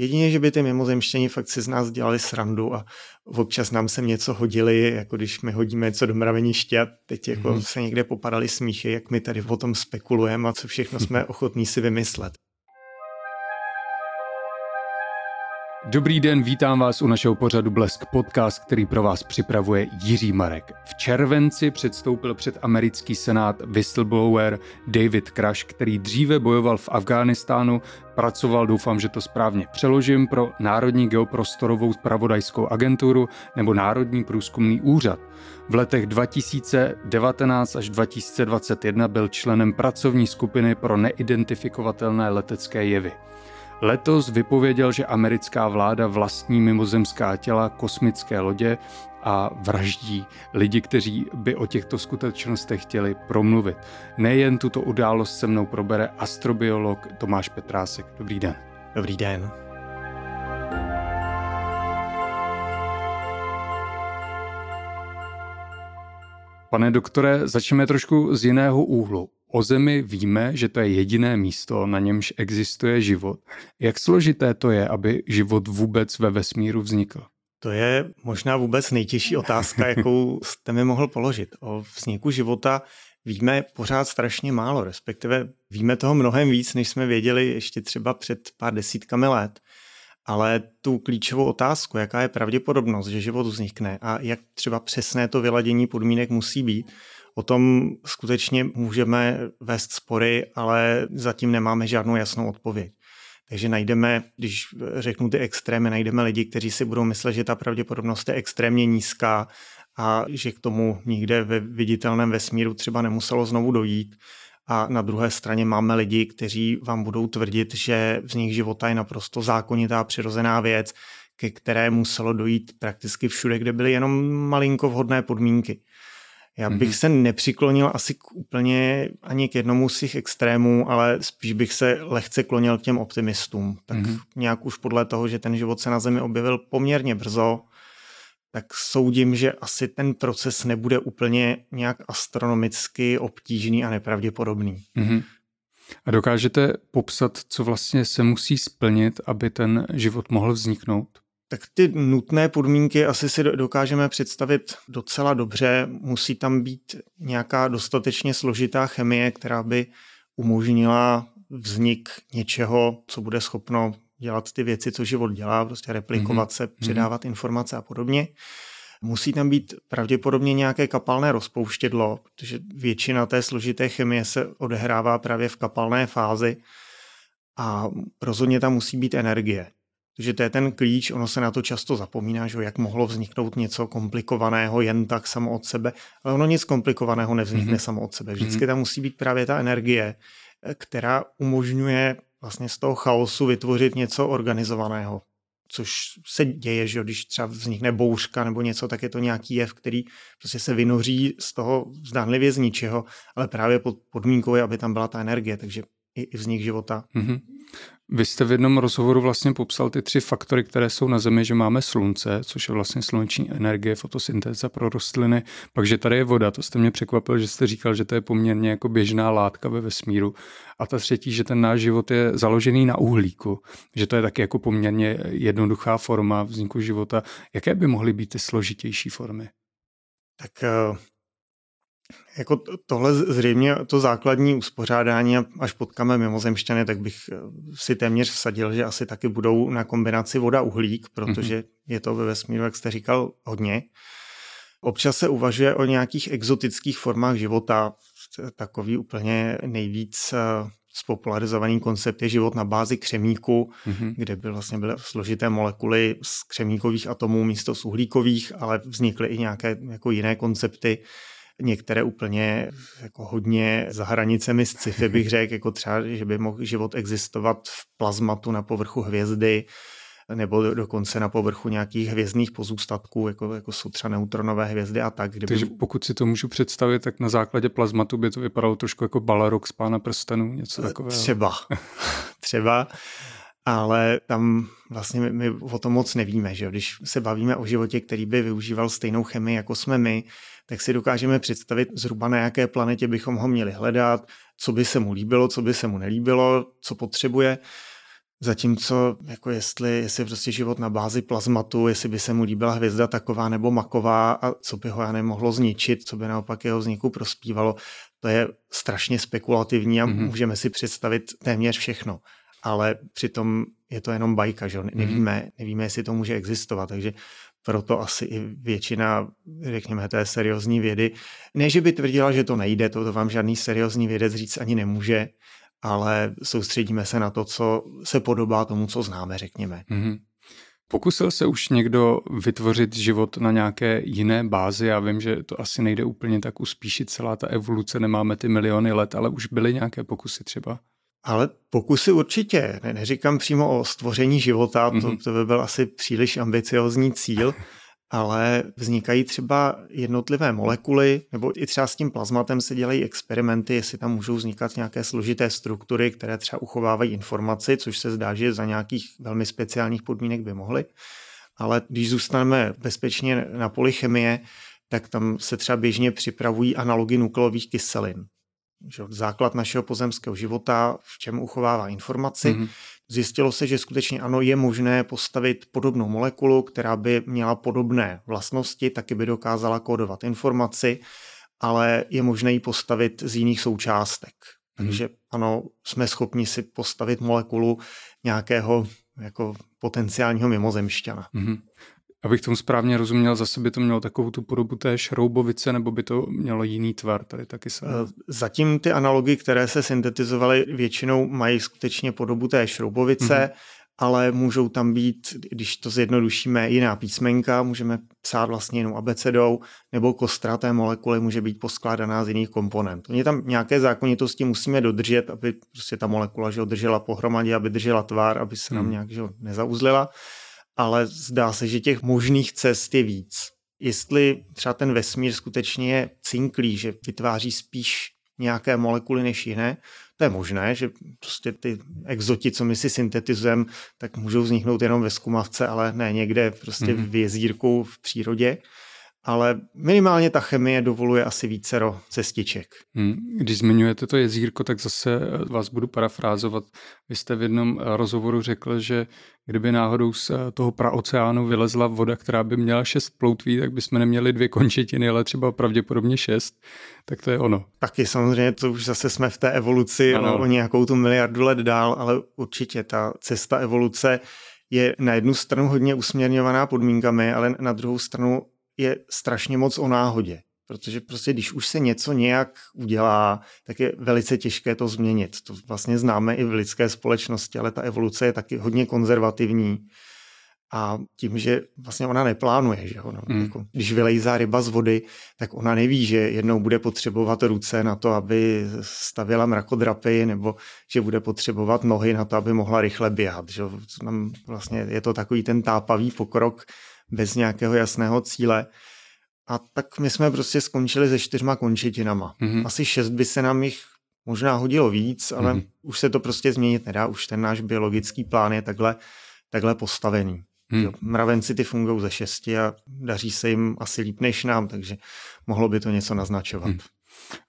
Jedině, že by ty mimozemštění fakt si z nás dělali srandu a občas nám sem něco hodili, jako když my hodíme něco do mraveniště a teď jako hmm. se někde popadali smíchy, jak my tady o tom spekulujeme a co všechno jsme ochotní si vymyslet. Dobrý den, vítám vás u našeho pořadu Blesk podcast, který pro vás připravuje Jiří Marek. V červenci předstoupil před americký senát whistleblower David Crash, který dříve bojoval v Afghánistánu, pracoval, doufám, že to správně přeložím, pro Národní geoprostorovou spravodajskou agenturu nebo Národní průzkumný úřad. V letech 2019 až 2021 byl členem pracovní skupiny pro neidentifikovatelné letecké jevy. Letos vypověděl, že americká vláda vlastní mimozemská těla, kosmické lodě a vraždí lidi, kteří by o těchto skutečnostech chtěli promluvit. Nejen tuto událost se mnou probere astrobiolog Tomáš Petrásek. Dobrý den. Dobrý den. Pane doktore, začneme trošku z jiného úhlu. O Zemi víme, že to je jediné místo, na němž existuje život. Jak složité to je, aby život vůbec ve vesmíru vznikl? To je možná vůbec nejtěžší otázka, jakou jste mi mohl položit. O vzniku života víme pořád strašně málo, respektive víme toho mnohem víc, než jsme věděli ještě třeba před pár desítkami let. Ale tu klíčovou otázku, jaká je pravděpodobnost, že život vznikne a jak třeba přesné to vyladění podmínek musí být, O tom skutečně můžeme vést spory, ale zatím nemáme žádnou jasnou odpověď. Takže najdeme, když řeknu ty extrémy, najdeme lidi, kteří si budou myslet, že ta pravděpodobnost je extrémně nízká a že k tomu nikde ve viditelném vesmíru třeba nemuselo znovu dojít. A na druhé straně máme lidi, kteří vám budou tvrdit, že vznik života je naprosto zákonitá, přirozená věc, ke které muselo dojít prakticky všude, kde byly jenom malinko vhodné podmínky. Já bych mm-hmm. se nepřiklonil asi k úplně ani k jednomu z těch extrémů, ale spíš bych se lehce klonil k těm optimistům. Tak mm-hmm. nějak už podle toho, že ten život se na Zemi objevil poměrně brzo, tak soudím, že asi ten proces nebude úplně nějak astronomicky obtížný a nepravděpodobný. Mm-hmm. A dokážete popsat, co vlastně se musí splnit, aby ten život mohl vzniknout? Tak ty nutné podmínky asi si dokážeme představit docela dobře. Musí tam být nějaká dostatečně složitá chemie, která by umožnila vznik něčeho, co bude schopno dělat ty věci, co život dělá, prostě replikovat mm-hmm. se, mhm. předávat mm-hmm. informace a podobně. Musí tam být pravděpodobně nějaké kapalné rozpouštědlo, protože většina té složité chemie se odehrává právě v kapalné fázi a rozhodně tam musí být energie. Takže to je ten klíč, ono se na to často zapomíná, že jak mohlo vzniknout něco komplikovaného jen tak samo od sebe, ale ono nic komplikovaného nevznikne mm-hmm. samo od sebe. Vždycky mm-hmm. tam musí být právě ta energie, která umožňuje vlastně z toho chaosu vytvořit něco organizovaného. Což se děje, že když třeba vznikne bouřka nebo něco, tak je to nějaký jev, který prostě se vynoří z toho zdánlivě z ničeho, ale právě pod podmínkou je, aby tam byla ta energie, takže i vznik života. Mm-hmm. Vy jste v jednom rozhovoru vlastně popsal ty tři faktory, které jsou na Zemi, že máme slunce, což je vlastně sluneční energie, fotosyntéza pro rostliny, pak, že tady je voda, to jste mě překvapil, že jste říkal, že to je poměrně jako běžná látka ve vesmíru. A ta třetí, že ten náš život je založený na uhlíku, že to je taky jako poměrně jednoduchá forma vzniku života. Jaké by mohly být ty složitější formy? Tak eh, jako tohle zřejmě to základní uspořádání, až potkáme mimozemšťany, tak bych eh, si téměř vsadil, že asi taky budou na kombinaci voda-uhlík, protože mm-hmm. je to ve vesmíru, jak jste říkal, hodně. Občas se uvažuje o nějakých exotických formách života. Takový úplně nejvíc eh, spopularizovaný koncept je život na bázi křemíku, mm-hmm. kde by vlastně byly složité molekuly z křemíkových atomů místo z uhlíkových, ale vznikly i nějaké jako jiné koncepty některé úplně jako hodně za hranicemi sci-fi bych řekl, jako třeba, že by mohl život existovat v plazmatu na povrchu hvězdy, nebo dokonce na povrchu nějakých hvězdných pozůstatků, jako, jako jsou třeba neutronové hvězdy a tak. Kdyby... Takže pokud si to můžu představit, tak na základě plazmatu by to vypadalo trošku jako Balarok z Pána prstenů, něco takového. Třeba, třeba, ale tam vlastně my, my o tom moc nevíme, že když se bavíme o životě, který by využíval stejnou chemii, jako jsme my, tak si dokážeme představit zhruba na jaké planetě bychom ho měli hledat, co by se mu líbilo, co by se mu nelíbilo, co potřebuje. Zatímco, jako jestli, jestli prostě život na bázi plazmatu, jestli by se mu líbila hvězda taková nebo maková a co by ho já nemohlo zničit, co by naopak jeho vzniku prospívalo, to je strašně spekulativní a mm-hmm. můžeme si představit téměř všechno. Ale přitom je to jenom bajka, že mhm. nevíme, nevíme, jestli to může existovat, takže proto asi i většina, řekněme, té seriózní vědy, ne, že by tvrdila, že to nejde, to, to vám žádný seriózní vědec říct ani nemůže, ale soustředíme se na to, co se podobá tomu, co známe, řekněme. Mm-hmm. Pokusil se už někdo vytvořit život na nějaké jiné bázi? Já vím, že to asi nejde úplně tak uspíšit celá ta evoluce, nemáme ty miliony let, ale už byly nějaké pokusy třeba? Ale pokusy určitě. Ne, neříkám přímo o stvoření života, to, mhm. to by byl asi příliš ambiciozní cíl, ale vznikají třeba jednotlivé molekuly, nebo i třeba s tím plazmatem se dělají experimenty, jestli tam můžou vznikat nějaké složité struktury, které třeba uchovávají informaci, což se zdá, že za nějakých velmi speciálních podmínek by mohly. Ale když zůstaneme bezpečně na poli chemie, tak tam se třeba běžně připravují analogy nukleových kyselin. Základ našeho pozemského života, v čem uchovává informaci. Mm-hmm. Zjistilo se, že skutečně ano, je možné postavit podobnou molekulu, která by měla podobné vlastnosti, taky by dokázala kódovat informaci, ale je možné ji postavit z jiných součástek. Mm. Takže ano, jsme schopni si postavit molekulu nějakého jako potenciálního mimozemšťana. Mm. Abych tomu správně rozuměl, zase by to mělo takovou tu podobu té šroubovice, nebo by to mělo jiný tvar tady taky se? Eh, zatím ty analogy, které se syntetizovaly, většinou mají skutečně podobu té šroubovice, mm-hmm. ale můžou tam být, když to zjednodušíme, jiná písmenka, můžeme psát vlastně jenom abecedou, nebo kostra té molekuly může být poskládaná z jiných komponentů. Oni tam nějaké zákonitosti musíme dodržet, aby prostě ta molekula že držela pohromadě, aby držela tvar, aby se nám mm. nějak že nezauzlila ale zdá se, že těch možných cest je víc. Jestli třeba ten vesmír skutečně je cinklý, že vytváří spíš nějaké molekuly než jiné, to je možné, že prostě ty exoti, co my si syntetizujeme, tak můžou vzniknout jenom ve skumavce, ale ne někde prostě mm-hmm. v jezírku v přírodě ale minimálně ta chemie dovoluje asi vícero cestiček. Hmm. Když zmiňujete to jezírko, tak zase vás budu parafrázovat. Vy jste v jednom rozhovoru řekl, že kdyby náhodou z toho praoceánu vylezla voda, která by měla šest ploutví, tak bychom neměli dvě končetiny, ale třeba pravděpodobně šest. Tak to je ono. Taky samozřejmě, to už zase jsme v té evoluci ano. o nějakou tu miliardu let dál, ale určitě ta cesta evoluce je na jednu stranu hodně usměrňovaná podmínkami, ale na druhou stranu je strašně moc o náhodě. Protože prostě když už se něco nějak udělá, tak je velice těžké to změnit. To vlastně známe i v lidské společnosti, ale ta evoluce je taky hodně konzervativní. A tím, že vlastně ona neplánuje, že ono, mm. jako, když vylejzá ryba z vody, tak ona neví, že jednou bude potřebovat ruce na to, aby stavila mrakodrapy, nebo že bude potřebovat nohy na to, aby mohla rychle běhat. Že? Vlastně je to takový ten tápavý pokrok, bez nějakého jasného cíle. A tak my jsme prostě skončili se čtyřma končetinama. Mm-hmm. Asi šest by se nám jich možná hodilo víc, ale mm-hmm. už se to prostě změnit nedá. Už ten náš biologický plán je takhle, takhle postavený. Hmm. Jo, mravenci ty fungují ze šesti a daří se jim asi líp než nám, takže mohlo by to něco naznačovat. Hmm.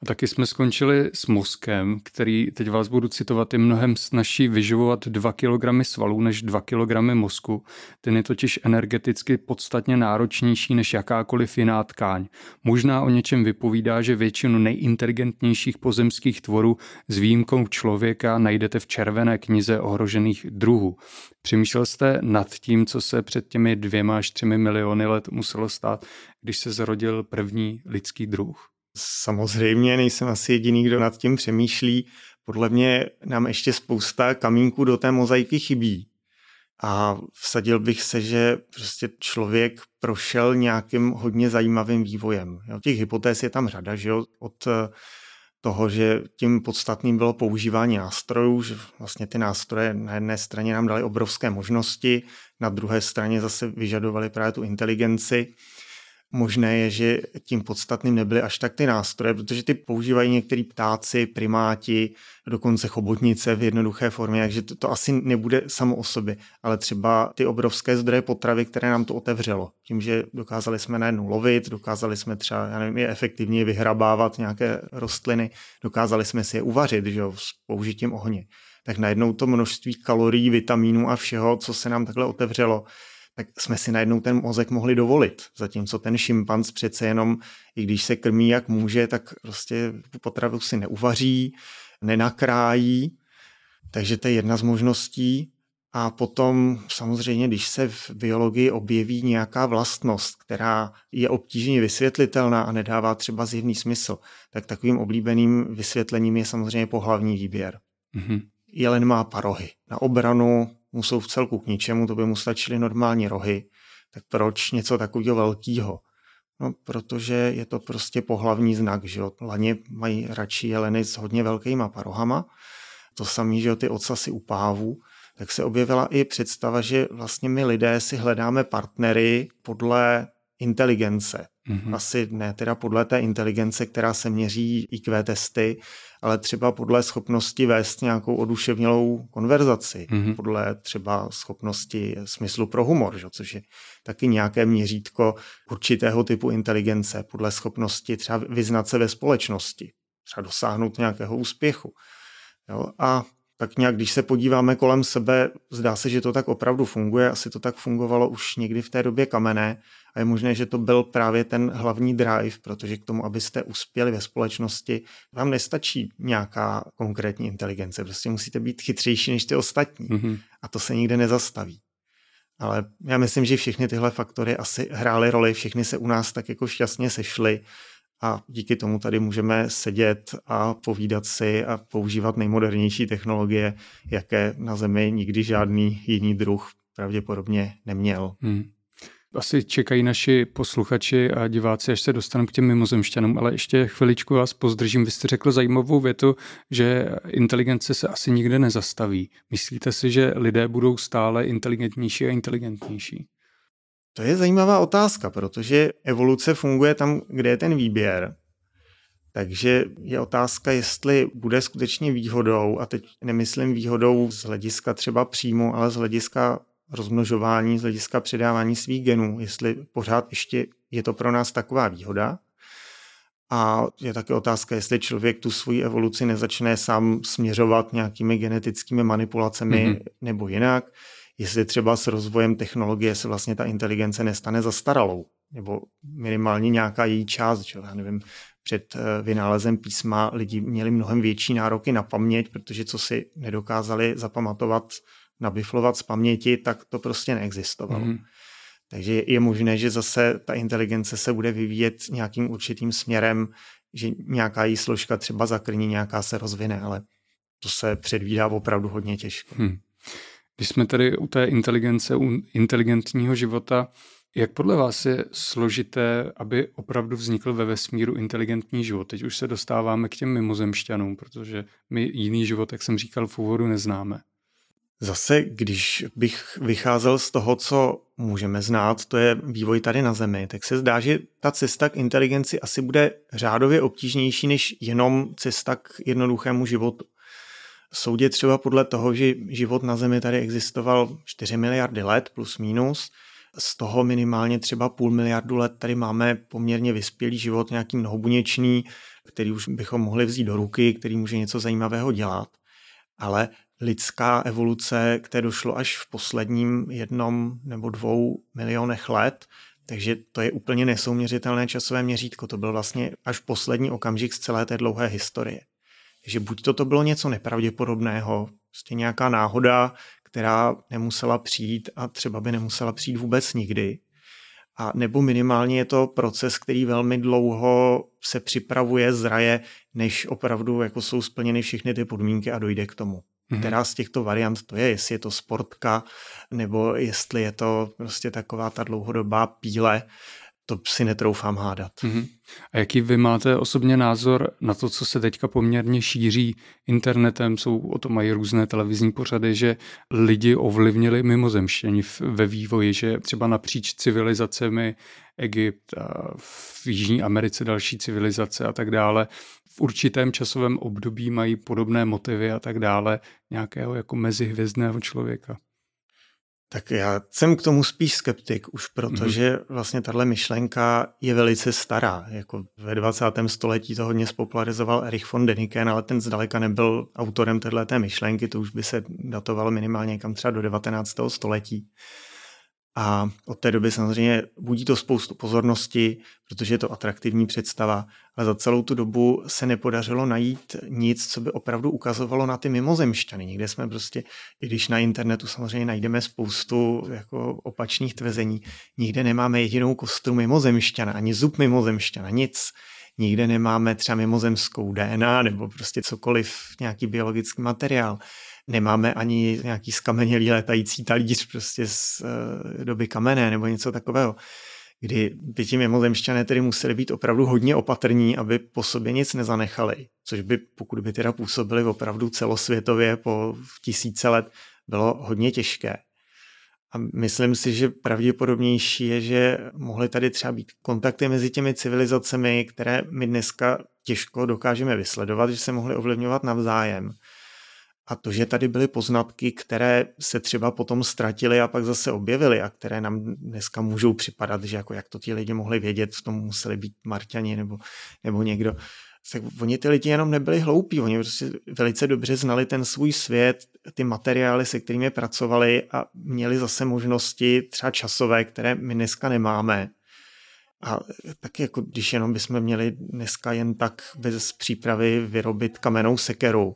A taky jsme skončili s mozkem, který, teď vás budu citovat, je mnohem snažší vyživovat 2 kg svalů než 2 kg mozku. Ten je totiž energeticky podstatně náročnější než jakákoliv jiná tkáň. Možná o něčem vypovídá, že většinu nejinteligentnějších pozemských tvorů s výjimkou člověka najdete v červené knize ohrožených druhů. Přemýšlel jste nad tím, co se před těmi dvěma až třemi miliony let muselo stát, když se zrodil první lidský druh? Samozřejmě nejsem asi jediný, kdo nad tím přemýšlí. Podle mě nám ještě spousta kamínků do té mozaiky chybí. A vsadil bych se, že prostě člověk prošel nějakým hodně zajímavým vývojem. Jo, těch hypotéz je tam řada, že jo, od eh, toho, že tím podstatným bylo používání nástrojů, že vlastně ty nástroje na jedné straně nám dali obrovské možnosti, na druhé straně zase vyžadovali právě tu inteligenci možné je, že tím podstatným nebyly až tak ty nástroje, protože ty používají některý ptáci, primáti, dokonce chobotnice v jednoduché formě, takže to, to asi nebude samo o sobě, ale třeba ty obrovské zdroje potravy, které nám to otevřelo. Tím, že dokázali jsme najednou lovit, dokázali jsme třeba, já nevím, je efektivně vyhrabávat nějaké rostliny, dokázali jsme si je uvařit, že jo, s použitím ohně. tak najednou to množství kalorií, vitamínů a všeho, co se nám takhle otevřelo, tak jsme si najednou ten mozek mohli dovolit. Zatímco ten šimpanz přece jenom, i když se krmí jak může, tak prostě potravu si neuvaří, nenakrájí. Takže to je jedna z možností. A potom samozřejmě, když se v biologii objeví nějaká vlastnost, která je obtížně vysvětlitelná a nedává třeba zjevný smysl, tak takovým oblíbeným vysvětlením je samozřejmě pohlavní výběr. Mm-hmm. Jelen má parohy. Na obranu mu jsou v celku k ničemu, to by mu stačily normální rohy. Tak proč něco takového velkého? No, protože je to prostě pohlavní znak, že jo. Laně mají radši jeleny s hodně velkýma parohama. To samý, že jo, ty ocasy u pávů tak se objevila i představa, že vlastně my lidé si hledáme partnery podle inteligence. Mm-hmm. Asi ne teda podle té inteligence, která se měří IQ testy, ale třeba podle schopnosti vést nějakou oduševnělou konverzaci, mm-hmm. podle třeba schopnosti smyslu pro humor, že? což je taky nějaké měřítko určitého typu inteligence, podle schopnosti třeba vyznat se ve společnosti, třeba dosáhnout nějakého úspěchu. Jo? A tak nějak, když se podíváme kolem sebe, zdá se, že to tak opravdu funguje. Asi to tak fungovalo už někdy v té době kamenné a je možné, že to byl právě ten hlavní drive, protože k tomu, abyste uspěli ve společnosti, vám nestačí nějaká konkrétní inteligence. Prostě musíte být chytřejší než ty ostatní mm-hmm. a to se nikde nezastaví. Ale já myslím, že všechny tyhle faktory asi hrály roli, všechny se u nás tak jako šťastně sešly a díky tomu tady můžeme sedět a povídat si a používat nejmodernější technologie, jaké na Zemi nikdy žádný jiný druh pravděpodobně neměl. Hmm. Asi čekají naši posluchači a diváci, až se dostanou k těm mimozemšťanům, ale ještě chviličku vás pozdržím. Vy jste řekl zajímavou větu, že inteligence se asi nikde nezastaví. Myslíte si, že lidé budou stále inteligentnější a inteligentnější? To je zajímavá otázka, protože evoluce funguje tam, kde je ten výběr. Takže je otázka, jestli bude skutečně výhodou, a teď nemyslím výhodou z hlediska třeba příjmu, ale z hlediska rozmnožování, z hlediska předávání svých genů, jestli pořád ještě je to pro nás taková výhoda. A je také otázka, jestli člověk tu svoji evoluci nezačne sám směřovat nějakými genetickými manipulacemi mm-hmm. nebo jinak jestli třeba s rozvojem technologie se vlastně ta inteligence nestane zastaralou, nebo minimálně nějaká její část, že já nevím, před eh, vynálezem písma lidi měli mnohem větší nároky na paměť, protože co si nedokázali zapamatovat, nabiflovat z paměti, tak to prostě neexistovalo. Mm. Takže je možné, že zase ta inteligence se bude vyvíjet nějakým určitým směrem, že nějaká její složka třeba zakrní, nějaká se rozvine, ale to se předvídá opravdu hodně těžko. Hmm. Když jsme tady u té inteligence, u inteligentního života, jak podle vás je složité, aby opravdu vznikl ve vesmíru inteligentní život? Teď už se dostáváme k těm mimozemšťanům, protože my jiný život, jak jsem říkal, v úvodu neznáme. Zase, když bych vycházel z toho, co můžeme znát, to je vývoj tady na Zemi, tak se zdá, že ta cesta k inteligenci asi bude řádově obtížnější než jenom cesta k jednoduchému životu soudě třeba podle toho, že život na Zemi tady existoval 4 miliardy let plus minus, z toho minimálně třeba půl miliardu let tady máme poměrně vyspělý život, nějaký mnohobuněčný, který už bychom mohli vzít do ruky, který může něco zajímavého dělat. Ale lidská evoluce, které došlo až v posledním jednom nebo dvou milionech let, takže to je úplně nesouměřitelné časové měřítko. To byl vlastně až poslední okamžik z celé té dlouhé historie že buď to, to bylo něco nepravděpodobného, prostě nějaká náhoda, která nemusela přijít a třeba by nemusela přijít vůbec nikdy, a nebo minimálně je to proces, který velmi dlouho se připravuje, zraje, než opravdu jako jsou splněny všechny ty podmínky a dojde k tomu. Mm-hmm. Která z těchto variant to je, jestli je to sportka, nebo jestli je to prostě taková ta dlouhodobá píle, to si netroufám hádat. Mm-hmm. A jaký vy máte osobně názor na to, co se teďka poměrně šíří internetem, jsou o tom mají různé televizní pořady, že lidi ovlivnili mimozemštění ve vývoji, že třeba napříč civilizacemi Egypt, a v Jižní Americe další civilizace a tak dále, v určitém časovém období mají podobné motivy a tak dále nějakého jako mezihvězdného člověka. Tak já jsem k tomu spíš skeptik, už protože mm-hmm. vlastně tahle myšlenka je velice stará. Jako ve 20. století to hodně spopularizoval Erich von Deniken, ale ten zdaleka nebyl autorem této myšlenky, to už by se datovalo minimálně kam třeba do 19. století. A od té doby samozřejmě budí to spoustu pozornosti, protože je to atraktivní představa, ale za celou tu dobu se nepodařilo najít nic, co by opravdu ukazovalo na ty mimozemšťany. Nikde jsme prostě, i když na internetu samozřejmě najdeme spoustu jako opačných tvrzení, nikde nemáme jedinou kostru mimozemšťana, ani zub mimozemšťana, nic. Nikde nemáme třeba mimozemskou DNA nebo prostě cokoliv, nějaký biologický materiál nemáme ani nějaký skamenělý letající talíř prostě z uh, doby kamenné nebo něco takového kdy by ti mimozemšťané tedy museli být opravdu hodně opatrní, aby po sobě nic nezanechali, což by, pokud by teda působili opravdu celosvětově po tisíce let, bylo hodně těžké. A myslím si, že pravděpodobnější je, že mohly tady třeba být kontakty mezi těmi civilizacemi, které my dneska těžko dokážeme vysledovat, že se mohly ovlivňovat navzájem. A to, že tady byly poznatky, které se třeba potom ztratily a pak zase objevily a které nám dneska můžou připadat, že jako jak to ti lidi mohli vědět, v tom museli být Marťani nebo, nebo někdo. Tak oni ty lidi jenom nebyli hloupí, oni prostě velice dobře znali ten svůj svět, ty materiály, se kterými pracovali a měli zase možnosti třeba časové, které my dneska nemáme. A tak jako když jenom bychom měli dneska jen tak bez přípravy vyrobit kamenou sekeru,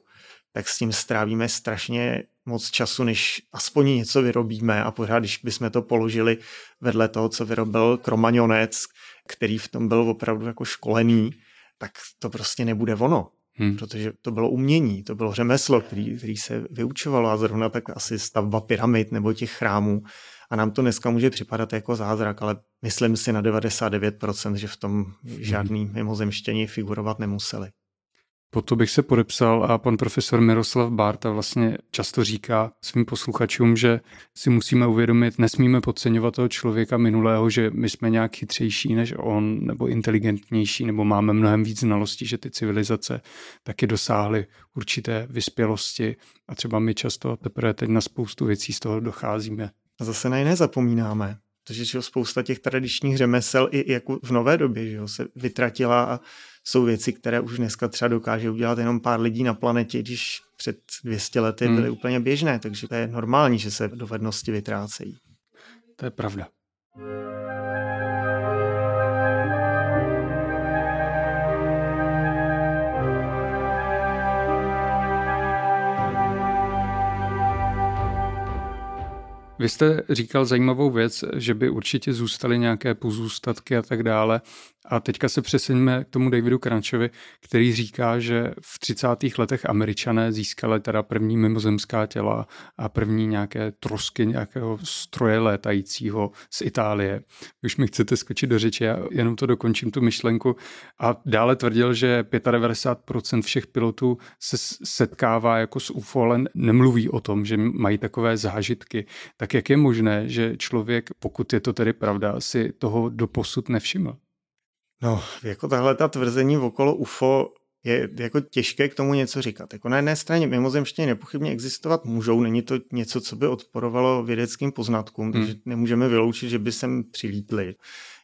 tak s tím strávíme strašně moc času, než aspoň něco vyrobíme a pořád, když bychom to položili vedle toho, co vyrobil Kromaňonec, který v tom byl opravdu jako školený, tak to prostě nebude ono. Hmm. Protože to bylo umění, to bylo řemeslo, který, který se vyučovalo a zrovna tak asi stavba pyramid nebo těch chrámů. A nám to dneska může připadat jako zázrak, ale myslím si na 99%, že v tom hmm. žádný mimozemštění figurovat nemuseli. Po to bych se podepsal a pan profesor Miroslav Bárta vlastně často říká svým posluchačům, že si musíme uvědomit, nesmíme podceňovat toho člověka minulého, že my jsme nějak chytřejší než on, nebo inteligentnější, nebo máme mnohem víc znalostí, že ty civilizace taky dosáhly určité vyspělosti a třeba my často teprve teď na spoustu věcí z toho docházíme. A zase na jiné zapomínáme. Protože že spousta těch tradičních řemesel i jako v nové době že jo, se vytratila a jsou věci, které už dneska třeba dokáže udělat jenom pár lidí na planetě, když před 200 lety byly hmm. úplně běžné, takže to je normální, že se dovednosti vytrácejí. To je pravda. Vy jste říkal zajímavou věc, že by určitě zůstaly nějaké pozůstatky a tak dále. A teďka se přesuneme k tomu Davidu Crunchovi, který říká, že v 30. letech američané získali teda první mimozemská těla a první nějaké trosky nějakého stroje létajícího z Itálie. Už mi chcete skočit do řeči, já jenom to dokončím tu myšlenku. A dále tvrdil, že 95% všech pilotů se setkává jako s UFO, ale nemluví o tom, že mají takové zážitky. Tak jak je možné, že člověk, pokud je to tedy pravda, si toho doposud nevšiml? No, jako tahle ta tvrzení okolo UFO je jako těžké k tomu něco říkat. Jako na jedné straně mimozemštění nepochybně existovat můžou, není to něco, co by odporovalo vědeckým poznatkům, takže hmm. nemůžeme vyloučit, že by sem přilítli.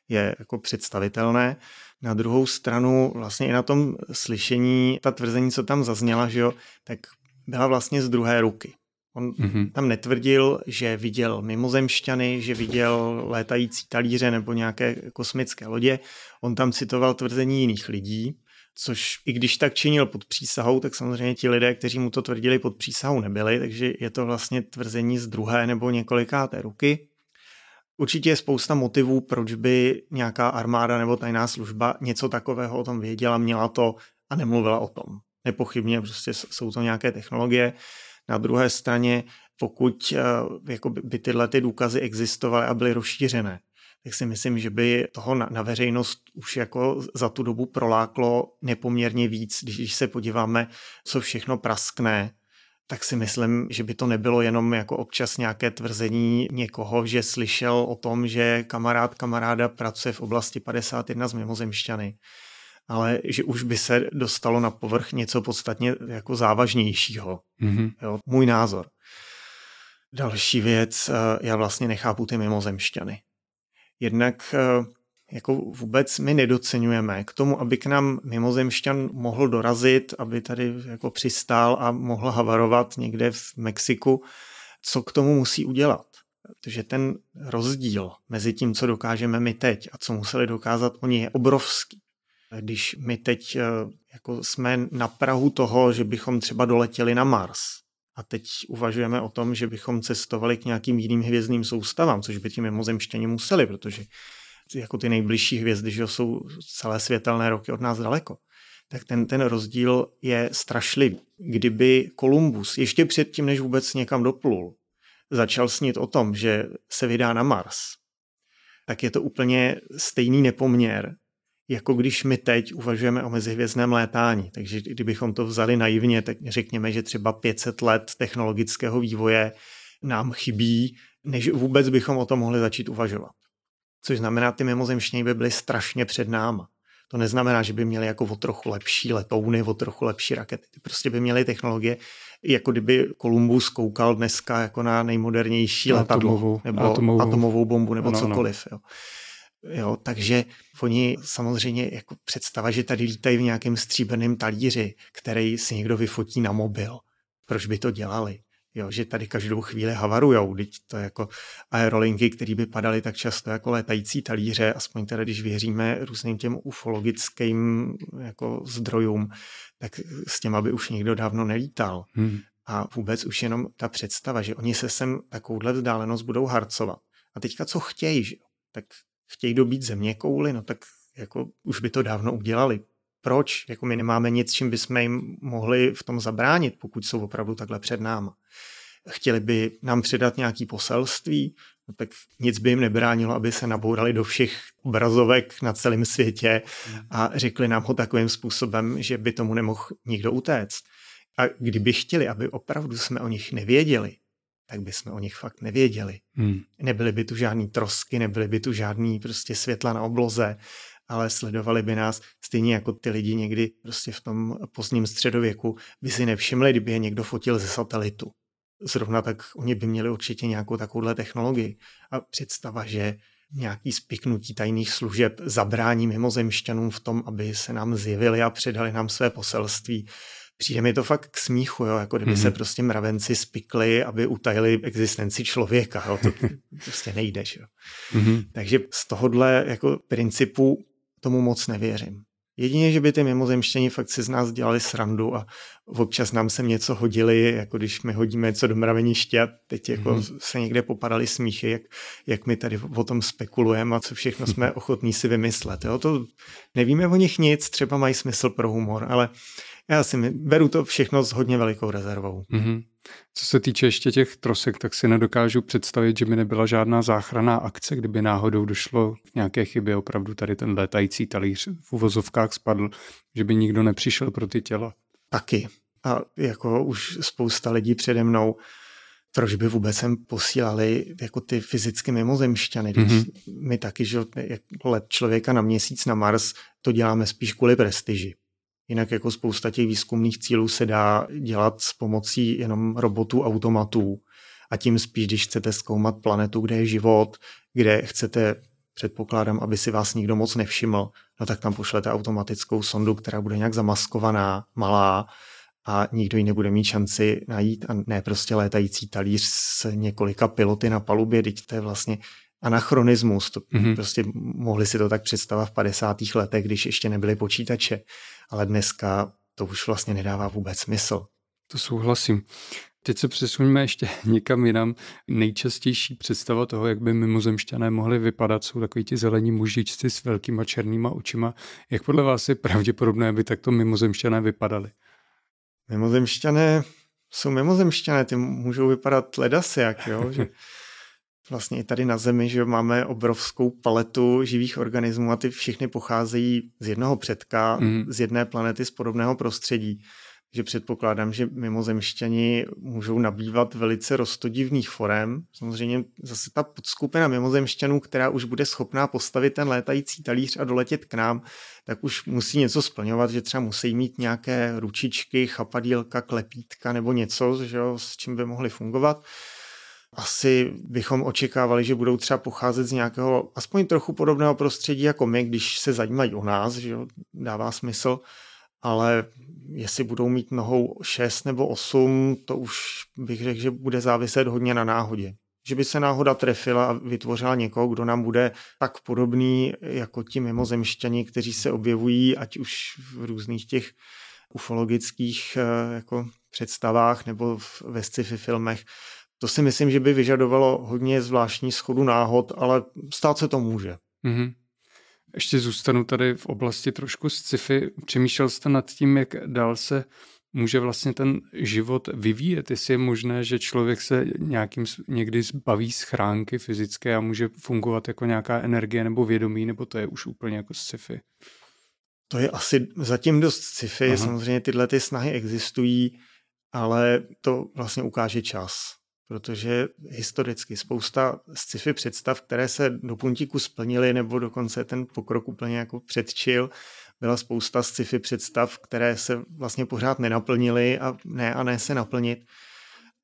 Je jako představitelné. Na druhou stranu vlastně i na tom slyšení ta tvrzení, co tam zazněla, že jo, tak byla vlastně z druhé ruky. On mm-hmm. tam netvrdil, že viděl mimozemšťany, že viděl létající talíře nebo nějaké kosmické lodě. On tam citoval tvrzení jiných lidí, což i když tak činil pod přísahou, tak samozřejmě ti lidé, kteří mu to tvrdili pod přísahou, nebyli, takže je to vlastně tvrzení z druhé nebo několikáté ruky. Určitě je spousta motivů, proč by nějaká armáda nebo tajná služba něco takového o tom věděla, měla to a nemluvila o tom. Nepochybně prostě jsou to nějaké technologie, na druhé straně, pokud eh, jako by tyhle ty důkazy existovaly a byly rozšířené, tak si myslím, že by toho na, na veřejnost už jako za tu dobu proláklo nepoměrně víc. Když se podíváme, co všechno praskne, tak si myslím, že by to nebylo jenom jako občas nějaké tvrzení někoho, že slyšel o tom, že kamarád kamaráda pracuje v oblasti 51 z mimozemšťany ale že už by se dostalo na povrch něco podstatně jako závažnějšího. Mm-hmm. Jo, můj názor. Další věc, eh, já vlastně nechápu ty mimozemšťany. Jednak eh, jako vůbec my nedocenujeme k tomu, aby k nám mimozemšťan mohl dorazit, aby tady jako přistál a mohl havarovat někde v Mexiku, co k tomu musí udělat. Protože ten rozdíl mezi tím, co dokážeme my teď a co museli dokázat oni, je obrovský. Když my teď eh, jako jsme na Prahu toho, že bychom třeba doletěli na Mars a teď uvažujeme o tom, že bychom cestovali k nějakým jiným hvězdným soustavám, což by ti mimozemštěni museli, protože jako ty nejbližší hvězdy, že jsou celé světelné roky od nás daleko, tak ten, ten rozdíl je strašlivý. Kdyby Kolumbus ještě předtím, než vůbec někam doplul, začal snít o tom, že se vydá na Mars, tak je to úplně stejný nepoměr, jako když my teď uvažujeme o mezihvězdném létání. Takže kdybychom to vzali naivně, tak řekněme, že třeba 500 let technologického vývoje nám chybí, než vůbec bychom o tom mohli začít uvažovat. Což znamená, ty mimozemštění by byly strašně před náma. To neznamená, že by měli jako o trochu lepší letouny, o trochu lepší rakety. Ty prostě by měly technologie, jako kdyby Kolumbus koukal dneska jako na nejmodernější letadlo, atomovou, nebo atomovou, atomovou bombu, nebo no, cokoliv. No. Jo. Jo, takže oni samozřejmě jako představa, že tady lítají v nějakém stříbrném talíři, který si někdo vyfotí na mobil. Proč by to dělali? Jo, že tady každou chvíli havarujou, teď to jako aerolinky, které by padaly tak často jako létající talíře, aspoň teda když věříme různým těm ufologickým jako zdrojům, tak s těma by už nikdo dávno nelítal. Hmm. A vůbec už jenom ta představa, že oni se sem takovouhle vzdálenost budou harcovat. A teďka co chtějí, že? tak chtějí dobít země kouly, no tak jako už by to dávno udělali. Proč? Jako my nemáme nic, čím bychom jim mohli v tom zabránit, pokud jsou opravdu takhle před náma. Chtěli by nám předat nějaký poselství, no tak nic by jim nebránilo, aby se nabourali do všech obrazovek na celém světě a řekli nám ho takovým způsobem, že by tomu nemohl nikdo utéct. A kdyby chtěli, aby opravdu jsme o nich nevěděli, tak bychom o nich fakt nevěděli. Hmm. Nebyly by tu žádný trosky, nebyly by tu žádný prostě světla na obloze, ale sledovali by nás stejně jako ty lidi někdy prostě v tom pozdním středověku by si nevšimli, kdyby je někdo fotil ze satelitu. Zrovna tak oni by měli určitě nějakou takovouhle technologii. A představa, že nějaký spiknutí tajných služeb zabrání mimozemšťanům v tom, aby se nám zjevili a předali nám své poselství, přijde mi to fakt k smíchu, jo? jako kdyby mm-hmm. se mhm. prostě mravenci spikli, aby utajili existenci člověka. Jo? To prostě nejde. Jo? Mm-hmm. Takže z tohohle jako principu tomu moc nevěřím. Jedině, že by ty mimozemštění fakt si z nás dělali srandu a občas nám se něco hodili, jako když my hodíme co do mraveniště a teď jako mm. se někde popadali smíchy, jak, jak my tady o tom spekulujeme a co všechno jsme ochotní si vymyslet. Jo? To nevíme o nich nic, třeba mají smysl pro humor, ale já si beru to všechno s hodně velikou rezervou. Mm-hmm. Co se týče ještě těch trosek, tak si nedokážu představit, že by nebyla žádná záchranná akce, kdyby náhodou došlo k nějaké chybě, opravdu tady ten létající talíř v uvozovkách spadl, že by nikdo nepřišel pro ty těla. Taky. A jako už spousta lidí přede mnou, proč by vůbec sem posílali jako ty fyzicky mimozemšťany. Mm-hmm. My taky, že let člověka na měsíc na Mars, to děláme spíš kvůli prestiži. Jinak jako spousta těch výzkumných cílů se dá dělat s pomocí jenom robotů, automatů a tím spíš, když chcete zkoumat planetu, kde je život, kde chcete, předpokládám, aby si vás nikdo moc nevšiml, no tak tam pošlete automatickou sondu, která bude nějak zamaskovaná, malá a nikdo ji nebude mít šanci najít a ne prostě létající talíř s několika piloty na palubě, teď to je vlastně anachronismus. To mm-hmm. Prostě mohli si to tak představit v 50. letech, když ještě nebyly počítače, ale dneska to už vlastně nedává vůbec smysl. To souhlasím. Teď se přesuneme ještě někam jinam. Nejčastější představa toho, jak by mimozemšťané mohli vypadat, jsou takový ti zelení mužičci s velkýma černýma očima. Jak podle vás je pravděpodobné, aby takto mimozemšťané vypadali? Mimozemšťané jsou mimozemšťané, ty můžou vypadat ledasy, jak jo, že vlastně i tady na Zemi, že máme obrovskou paletu živých organismů a ty všechny pocházejí z jednoho předka, mm. z jedné planety, z podobného prostředí. Takže předpokládám, že mimozemšťani můžou nabývat velice rostodivných forem. Samozřejmě zase ta podskupina mimozemšťanů, která už bude schopná postavit ten létající talíř a doletět k nám, tak už musí něco splňovat, že třeba musí mít nějaké ručičky, chapadílka, klepítka nebo něco, že jo, s čím by mohli fungovat. Asi bychom očekávali, že budou třeba pocházet z nějakého aspoň trochu podobného prostředí jako my, když se zajímají o nás, že jo, dává smysl, ale jestli budou mít nohou 6 nebo 8, to už bych řekl, že bude záviset hodně na náhodě. Že by se náhoda trefila a vytvořila někoho, kdo nám bude tak podobný jako ti mimozemšťani, kteří se objevují, ať už v různých těch ufologických eh, jako představách nebo ve sci-fi filmech. To si myslím, že by vyžadovalo hodně zvláštní schodu náhod, ale stát se to může. Mm-hmm. Ještě zůstanu tady v oblasti trošku sci-fi. Přemýšlel jste nad tím, jak dál se může vlastně ten život vyvíjet, jestli je možné, že člověk se nějakým někdy zbaví schránky fyzické a může fungovat jako nějaká energie nebo vědomí, nebo to je už úplně jako sci-fi? To je asi zatím dost sci-fi, Aha. samozřejmě tyhle ty snahy existují, ale to vlastně ukáže čas protože historicky spousta sci-fi představ, které se do puntíku splnily nebo dokonce ten pokrok úplně jako předčil, byla spousta sci-fi představ, které se vlastně pořád nenaplnily a ne a ne se naplnit.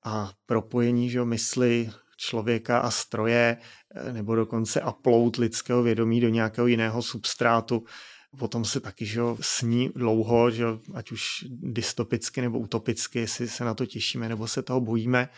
A propojení že mysli člověka a stroje, eh, nebo dokonce upload lidského vědomí do nějakého jiného substrátu, potom se taky že sní dlouho, že ať už dystopicky nebo utopicky, jestli se na to těšíme nebo se toho bojíme,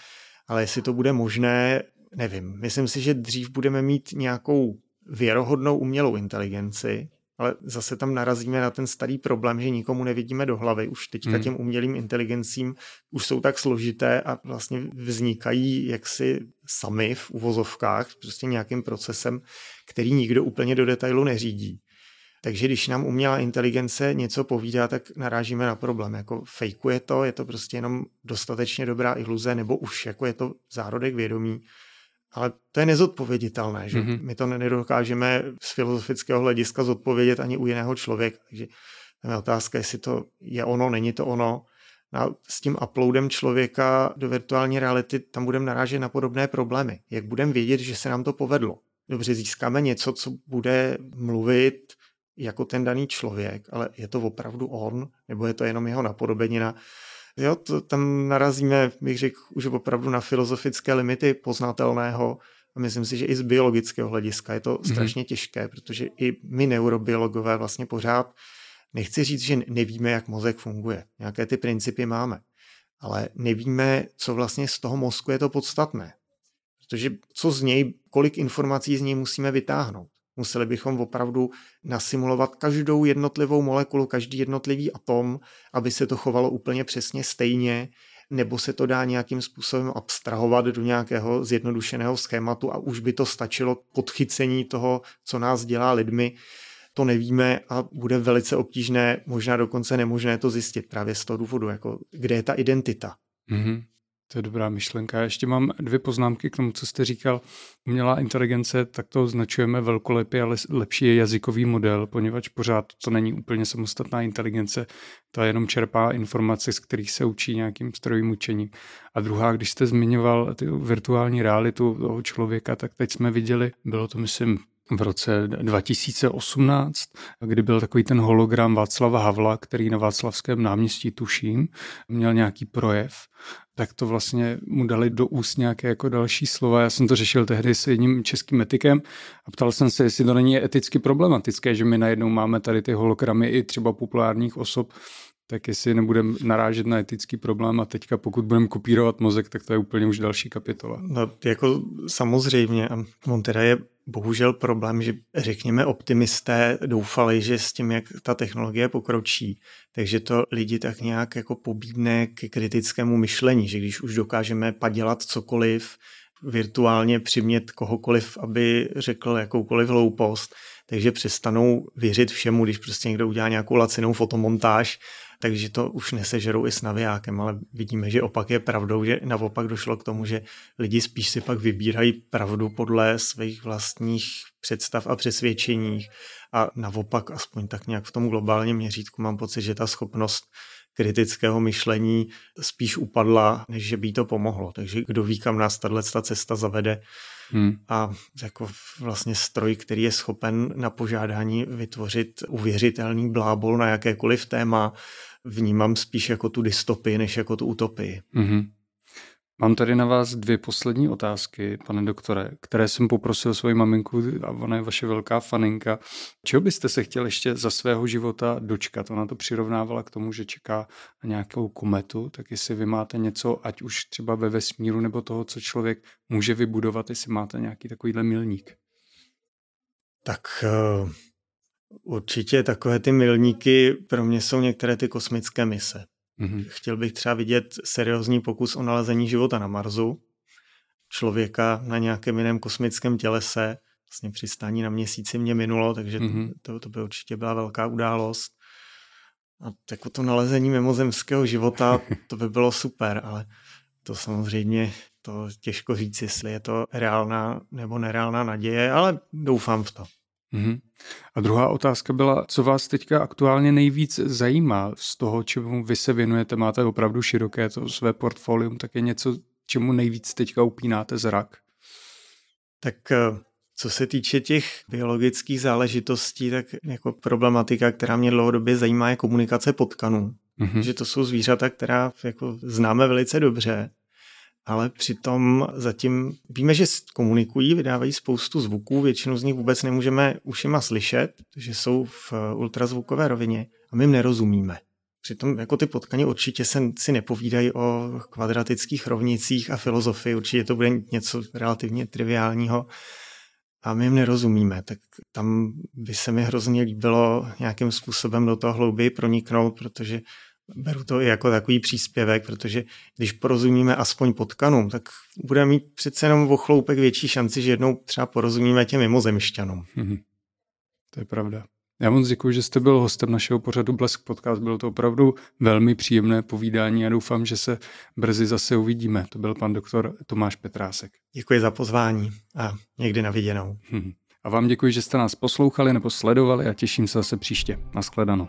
ale jestli to bude možné, nevím. Myslím si, že dřív budeme mít nějakou věrohodnou umělou inteligenci, ale zase tam narazíme na ten starý problém, že nikomu nevidíme do hlavy. Už teďka hmm. těm umělým inteligencím už jsou tak složité a vlastně vznikají jaksi sami v uvozovkách, prostě nějakým procesem, který nikdo úplně do detailu neřídí. Takže když nám umělá inteligence něco povídá, tak narážíme na problém. Jako fejkuje to, je to prostě jenom dostatečně dobrá iluze, nebo už jako je to zárodek vědomí. Ale to je nezodpověditelné, že mm-hmm. my to nedokážeme z filozofického hlediska zodpovědět ani u jiného člověka. Takže je otázka, jestli to je ono, není to ono. A s tím uploadem člověka do virtuální reality tam budeme narážet na podobné problémy. Jak budeme vědět, že se nám to povedlo? Dobře, získáme něco, co bude mluvit jako ten daný člověk, ale je to opravdu on, nebo je to jenom jeho napodobenina. Jo, to, tam narazíme, bych řekl, už opravdu na filozofické limity poznatelného. A myslím si, že i z biologického hlediska je to mm-hmm. strašně těžké, protože i my neurobiologové vlastně pořád, nechci říct, že nevíme, jak mozek funguje. Nějaké ty principy máme. Ale nevíme, co vlastně z toho mozku je to podstatné. Protože co z něj, kolik informací z něj musíme vytáhnout. Museli bychom opravdu nasimulovat každou jednotlivou molekulu, každý jednotlivý atom, aby se to chovalo úplně přesně stejně, nebo se to dá nějakým způsobem abstrahovat do nějakého zjednodušeného schématu a už by to stačilo k podchycení toho, co nás dělá lidmi. To nevíme a bude velice obtížné, možná dokonce nemožné to zjistit právě z toho důvodu, jako kde je ta identita. Mm-hmm. To je dobrá myšlenka. Já ještě mám dvě poznámky k tomu, co jste říkal. Umělá inteligence, tak to označujeme velkolepě, ale lepší je jazykový model, poněvadž pořád to není úplně samostatná inteligence, to jenom čerpá informace, z kterých se učí nějakým strojím učením. A druhá, když jste zmiňoval ty virtuální realitu toho člověka, tak teď jsme viděli, bylo to myslím v roce 2018, kdy byl takový ten hologram Václava Havla, který na Václavském náměstí, tuším, měl nějaký projev, tak to vlastně mu dali do úst nějaké jako další slova. Já jsem to řešil tehdy s jedním českým etikem a ptal jsem se, jestli to není eticky problematické, že my najednou máme tady ty hologramy i třeba populárních osob, tak jestli nebudeme narážet na etický problém a teďka pokud budeme kopírovat mozek, tak to je úplně už další kapitola. No, jako samozřejmě, on teda je bohužel problém, že řekněme optimisté doufali, že s tím, jak ta technologie pokročí, takže to lidi tak nějak jako pobídne k kritickému myšlení, že když už dokážeme padělat cokoliv, virtuálně přimět kohokoliv, aby řekl jakoukoliv hloupost, takže přestanou věřit všemu, když prostě někdo udělá nějakou lacinou fotomontáž takže to už nesežerou i s navijákem, ale vidíme, že opak je pravdou, že naopak došlo k tomu, že lidi spíš si pak vybírají pravdu podle svých vlastních představ a přesvědčeních a naopak aspoň tak nějak v tom globálním měřítku mám pocit, že ta schopnost kritického myšlení spíš upadla, než že by to pomohlo. Takže kdo ví, kam nás tahle cesta zavede. Hmm. A jako vlastně stroj, který je schopen na požádání vytvořit uvěřitelný blábol na jakékoliv téma, vnímám spíš jako tu dystopii, než jako tu utopii. Mm-hmm. Mám tady na vás dvě poslední otázky, pane doktore, které jsem poprosil svoji maminku a ona je vaše velká faninka. Čeho byste se chtěl ještě za svého života dočkat? Ona to přirovnávala k tomu, že čeká na nějakou kometu, tak jestli vy máte něco, ať už třeba ve vesmíru nebo toho, co člověk může vybudovat, jestli máte nějaký takovýhle milník. Tak uh, určitě takové ty milníky pro mě jsou některé ty kosmické mise. Mm-hmm. Chtěl bych třeba vidět seriózní pokus o nalezení života na Marsu, člověka na nějakém jiném kosmickém tělese, vlastně přistání na měsíci mě minulo, takže mm-hmm. to, to by určitě byla velká událost. A jako to nalezení mimozemského života, to by bylo super, ale to samozřejmě to těžko říct, jestli je to reálná nebo nereálná naděje, ale doufám v to. Mm-hmm. A druhá otázka byla, co vás teďka aktuálně nejvíc zajímá z toho, čemu vy se věnujete, máte opravdu široké to své portfolium, tak je něco, čemu nejvíc teďka upínáte zrak? Tak eh, co se týče těch biologických záležitostí, tak jako problematika, která mě dlouhodobě zajímá, je komunikace potkanů. Mm-hmm. Že to jsou zvířata, která jako známe velice dobře ale přitom zatím víme, že komunikují, vydávají spoustu zvuků, většinu z nich vůbec nemůžeme ušima slyšet, že jsou v ultrazvukové rovině a my jim nerozumíme. Přitom jako ty potkany určitě se, si nepovídají o kvadratických rovnicích a filozofii, určitě to bude něco relativně triviálního a my jim nerozumíme, tak tam by se mi hrozně líbilo nějakým způsobem do toho hlouběji proniknout, protože beru to i jako takový příspěvek, protože když porozumíme aspoň potkanům, tak budeme mít přece jenom o chloupek větší šanci, že jednou třeba porozumíme těm mimozemšťanům. Mm-hmm. To je pravda. Já moc děkuji, že jste byl hostem našeho pořadu Blesk Podcast. Bylo to opravdu velmi příjemné povídání a doufám, že se brzy zase uvidíme. To byl pan doktor Tomáš Petrásek. Děkuji za pozvání a někdy na viděnou. A vám děkuji, že jste nás poslouchali nebo sledovali a těším se zase příště. Naschledanou.